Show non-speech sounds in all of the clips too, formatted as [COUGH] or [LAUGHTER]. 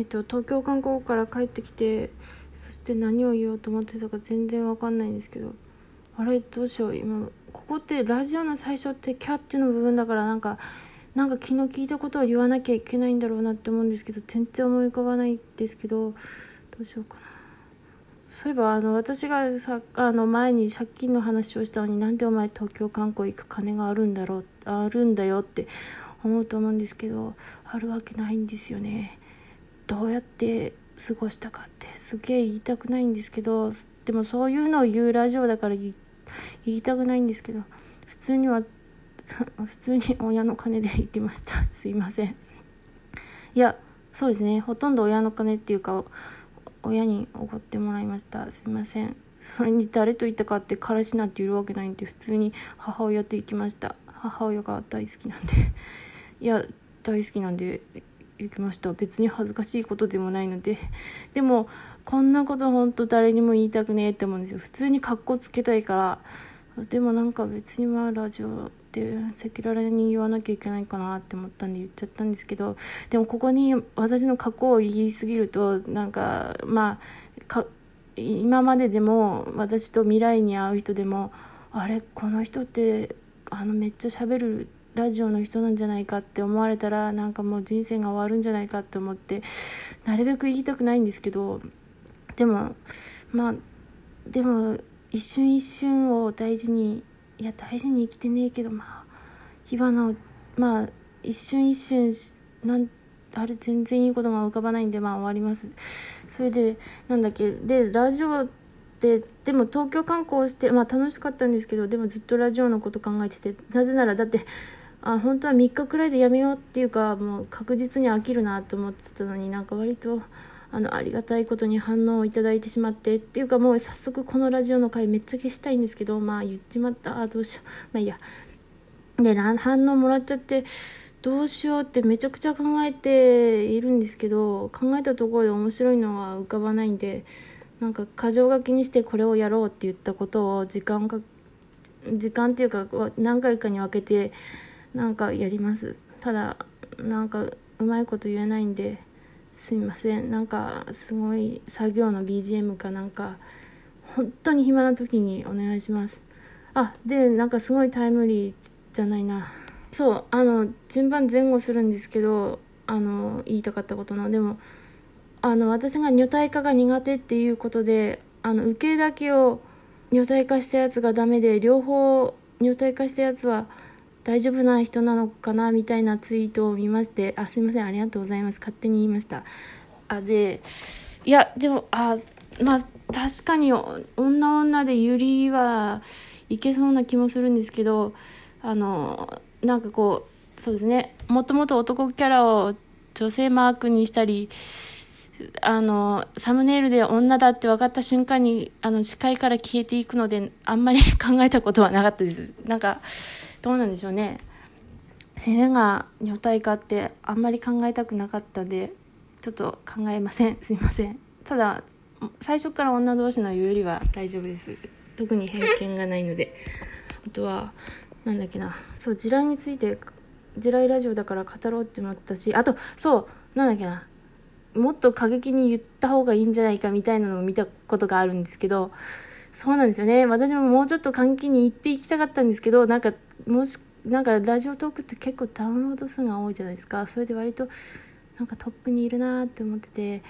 えっと、東京観光から帰ってきてそして何を言おうと思ってたか全然わかんないんですけどあれどうしよう今ここってラジオの最初ってキャッチの部分だからなんかなんか昨日聞いたことを言わなきゃいけないんだろうなって思うんですけど全然思い浮かばないですけどどうしようかな。そういえばあの私がさあの前に借金の話をしたのになんでお前東京観光行く金があるんだろうあるんだよって思うと思うんですけどあるわけないんですよね。どうやって過ごしたかってすげえ言いたくないんですけどでもそういうのを言うラジオだから言いたくないんですけど普通には [LAUGHS] 普通に親の金で行きました。[LAUGHS] すいません。いやそうですね。ほとんど親の金っていうか親におごってもらいました。すいません。それに誰と行ったかって彼氏なんているわけないんで普通に母親と行きました。母親が大好きなんで。いや大好きなんで行きました。別に恥ずかしいことでもないので。でもこんなこと本当誰にも言いたくねえって思うんですよ。普通に格好つけたいから。でもなんか別にまあラジオって赤裸々に言わなきゃいけないかなって思ったんで言っちゃったんですけど。でもここに私の過去を言いすぎるとなんかまあ今まででも私と未来に会う人でもあれこの人ってあのめっちゃ喋るラジオの人なんじゃないかって思われたらなんかもう人生が終わるんじゃないかって思ってなるべく言いたくないんですけどでもまあでも一瞬一瞬を大事にいや大事に生きてねえけどまあ火花をまあ一瞬一瞬なんあれ全然いいことが浮かばないんでまあ終わります。それでなんだっけでラジオででも東京観光してまあ楽しかったんですけどでもずっとラジオのこと考えててなぜならだってあ本当は3日くらいでやめようっていうかもう確実に飽きるなと思ってたのになんか割とあのありがたいことに反応をいただいてしまってっていうかもう早速このラジオの回めっちゃ消したいんですけどまあ言っちまった。あどうしよう。まあいいや。で反応もらっちゃってどうしようってめちゃくちゃ考えているんですけど考えたところで面白いのは浮かばないんでなんか箇条書きにしてこれをやろうって言ったことを時間か時間っていうか何回かに分けてなんかやります。ただなんかうまいこと言えないんですみません。なんかすごい作業の BGM かなんか本当に暇な時にお願いします。あでなんかすごいタイムリーじゃないな。そうあの順番前後するんですけどあの言いたかったことの。でもあの私が女体化が苦手っていうことであの受けだけを女体化したやつがダメで両方女体化したやつは大丈夫な人なのかなみたいなツイートを見ましてあすいませんありがとうございます。勝手に言いました。あでいやでもあまあ確かに女女でユリはいけそうな気もするんですけどあのなんかこうそうですね。もともと男キャラを女性マークにしたりあのサムネイルで女だって分かった瞬間にあの視界から消えていくのであんまり [LAUGHS] 考えたことはなかったです。なんかどうなんでしょうね。攻めが女体化ってあんまり考えたくなかったんでちょっと考えません。[LAUGHS] すいません。ただ最初から女同士の言うよりは大丈夫です。特に偏見がないので。あとはなんだっけな。そう地雷について地雷ラジオだから語ろうって思ったしあとそうなんだっけな。もっと過激に言った方がいいんじゃないかみたいなのを見たことがあるんですけどそうなんですよね。私ももうちょっと換気に行っていきたかったんですけどなんかもしなんかラジオトークって結構ダウンロード数が多いじゃないですか。それで割となんかトップにいるなって思ってて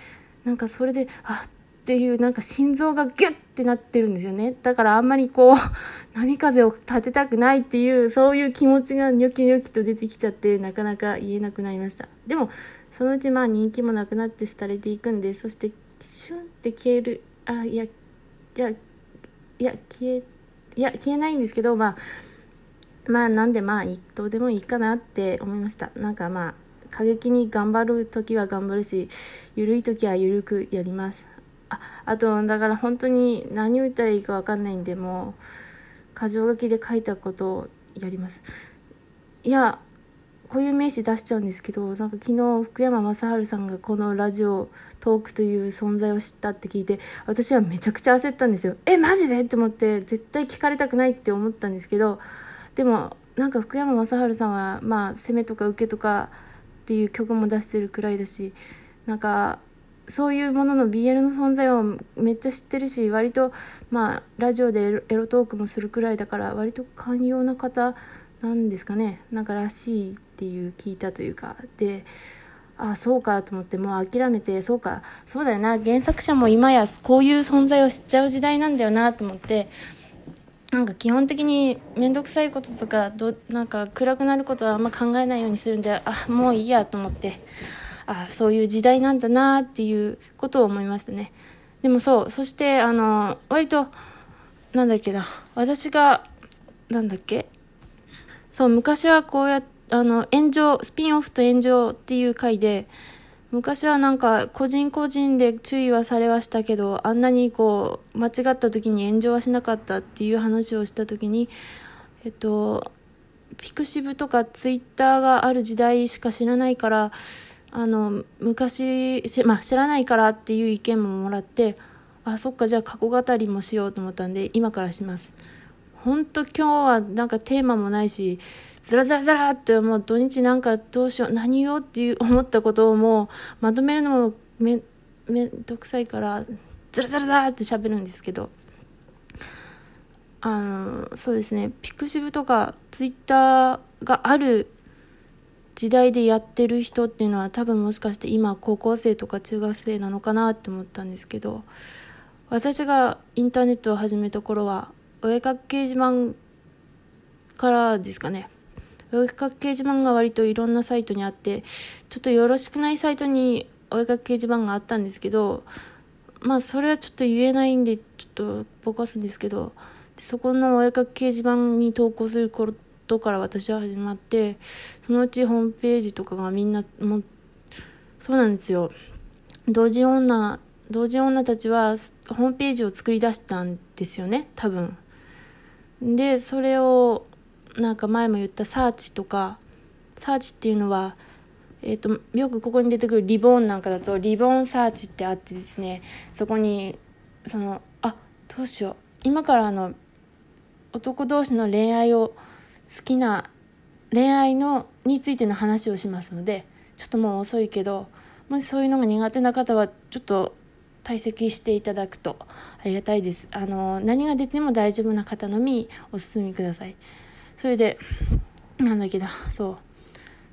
なんかそれであっていうなんか心臓がギュッてなってるんですよね。だからあんまりこう [LAUGHS] 波風を立てたくないっていうそういう気持ちがニョキニョキと出てきちゃってなかなか言えなくなりました。でもそのうちまあ人気もなくなって廃れていくんでそしてシュンって消えるあいやいやいや消えいや消えないんですけどまあまあなんでまあどうでもいいかなって思いました。なんかまあ過激に頑張る時は頑張るし緩い時は緩くやります。ああとだから本当に何を言ったらいいか分かんないんでもう箇条書きで書いたことをやります。いやこういう名詞出しちゃうんですけどなんか昨日福山雅治さんがこのラジオトークという存在を知ったって聞いて私はめちゃくちゃ焦ったんですよ。えマジで？って思って絶対聞かれたくないって思ったんですけどでもなんか福山雅治さんはまあ攻めとか受けとかっていう曲も出してるくらいだしなんかそういうものの BL の存在をめっちゃ知ってるし割とまあラジオでエロトークもするくらいだから割と寛容な方なんですかね。なんからしいっていう聞いたというか。であそうかと思ってもう諦めてそうか。そうだよな。原作者も今やこういう存在を知っちゃう時代なんだよなと思って。なんか基本的に面倒くさいこととかどなんか暗くなることはあんま考えないようにするんであもういいやと思って。あそういう時代なんだなっていうことを思いましたね。でもそう。そしてあの割となんだっけな。私がなんだっけ。そう昔はこうやあの炎上スピンオフと炎上っていう回で昔はなんか個人個人で注意はされはしたけどあんなにこう間違った時に炎上はしなかったっていう話をした時にえっとピクシブとかツイッターがある時代しか知らないからあの昔まあ、知らないからっていう意見ももらってあそっかじゃあ過去語りもしようと思ったんで今からします。本当今日はなんかテーマもないしずらずらずらってもう土日なんかどうしよう何よっていう思ったことをもうまとめるのもめめんどくさいからずらずらずらって喋るんですけど。あのそうですね。ピクシブとかツイッターがある時代でやってる人っていうのは多分もしかして今高校生とか中学生なのかなって思ったんですけど私がインターネットを始めた頃はお絵かき掲示板からですかね。お絵かき掲示板が割といろんなサイトにあってちょっとよろしくないサイトにお絵かき掲示板があったんですけどまあそれはちょっと言えないんでちょっとぼかすんですけどそこのお絵かき掲示板に投稿することから私は始まってそのうちホームページとかがみんなもそうなんですよ。同時女同時女たちはホームページを作り出したんですよね多分。でそれをなんか前も言ったサーチとかサーチっていうのはえーと、よくここに出てくるリボンなんかだとリボンサーチってあってですねそこにそのあどうしよう今からあの男同士の恋愛を好きな恋愛のについての話をしますのでちょっともう遅いけどもしそういうのが苦手な方はちょっと退席していただくとありがたいです。あの何が出ても大丈夫な方のみお進みください。それで、なんだけな、そう。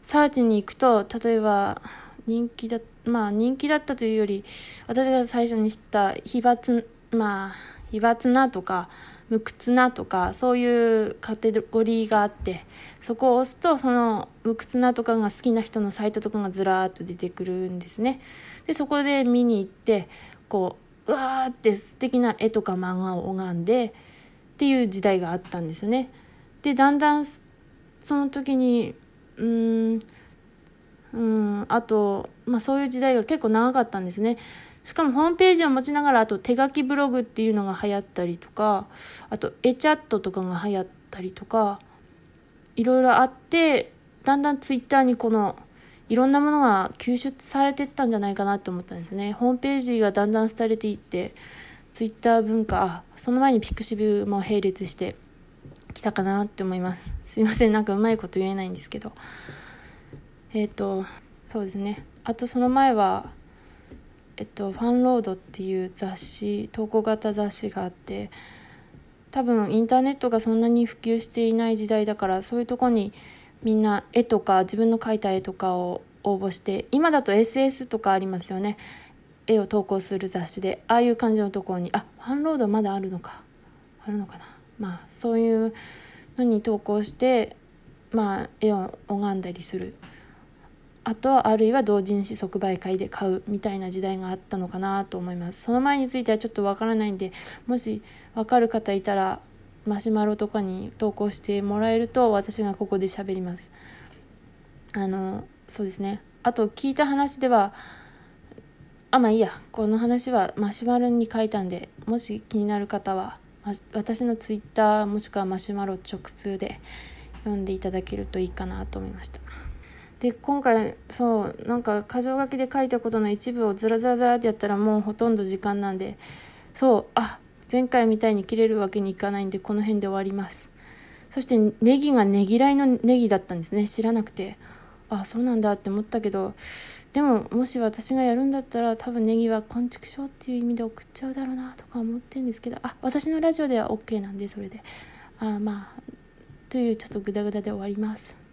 サーチに行くと、例えば、人気だ、まあ人気だったというより、私が最初に知った奇抜、まあ、奇抜なとか、無屈なとか、そういうカテゴリーがあって、そこを押すと、その無屈なとかが好きな人のサイトとかがずらーっと出てくるんですね。で、そこで見に行って、こう、うわーって素敵な絵とか漫画を拝んで、っていう時代があったんですよね。でだんだんその時にうんうんあと、まあ、そういう時代が結構長かったんですね。しかもホームページを持ちながらあと手書きブログっていうのが流行ったりとかあとエチャットとかが流行ったりとかいろいろあってだんだんツイッターにこのいろんなものが吸収されていったんじゃないかなと思ったんですね。ホームページがだんだん廃れていってツイッター文化その前にピクシブも並列して来たかなって思います。[LAUGHS] すいません、なんかうまいこと言えないんですけど。えっ、ー、と、そうですね。あとその前は、えっと、ファンロードっていう雑誌、投稿型雑誌があって、多分インターネットがそんなに普及していない時代だから、そういうとこにみんな絵とか自分の描いた絵とかを応募して、今だと SS とかありますよね。絵を投稿する雑誌で、ああいう感じのところに、あ、ファンロードまだあるのか。あるのかな。まあそういうのに投稿してまあ絵を拝んだりする。あとあるいは同人誌即売会で買うみたいな時代があったのかなと思います。その前についてはちょっとわからないんでもしわかる方いたらマシュマロとかに投稿してもらえると私がここで喋ります。あのそうですね。あと聞いた話ではあまあいいや。この話はマシュマロに書いたんでもし気になる方は私のツイッターもしくはマシュマロ直通で読んでいただけるといいかなと思いました。で今回そうなんか箇条書きで書いたことの一部をずらずらずらってやったらもうほとんど時間なんでそうあ前回みたいに切れるわけにいかないんでこの辺で終わります。そしてネギがねぎらいのネギだったんですね。知らなくて。あそうなんだって思ったけどでももし私がやるんだったら多分ネギは昆虫症っていう意味で送っちゃうだろうなとか思ってるんですけどあ私のラジオでは OK なんでそれで。あまあというちょっとグダグダで終わります。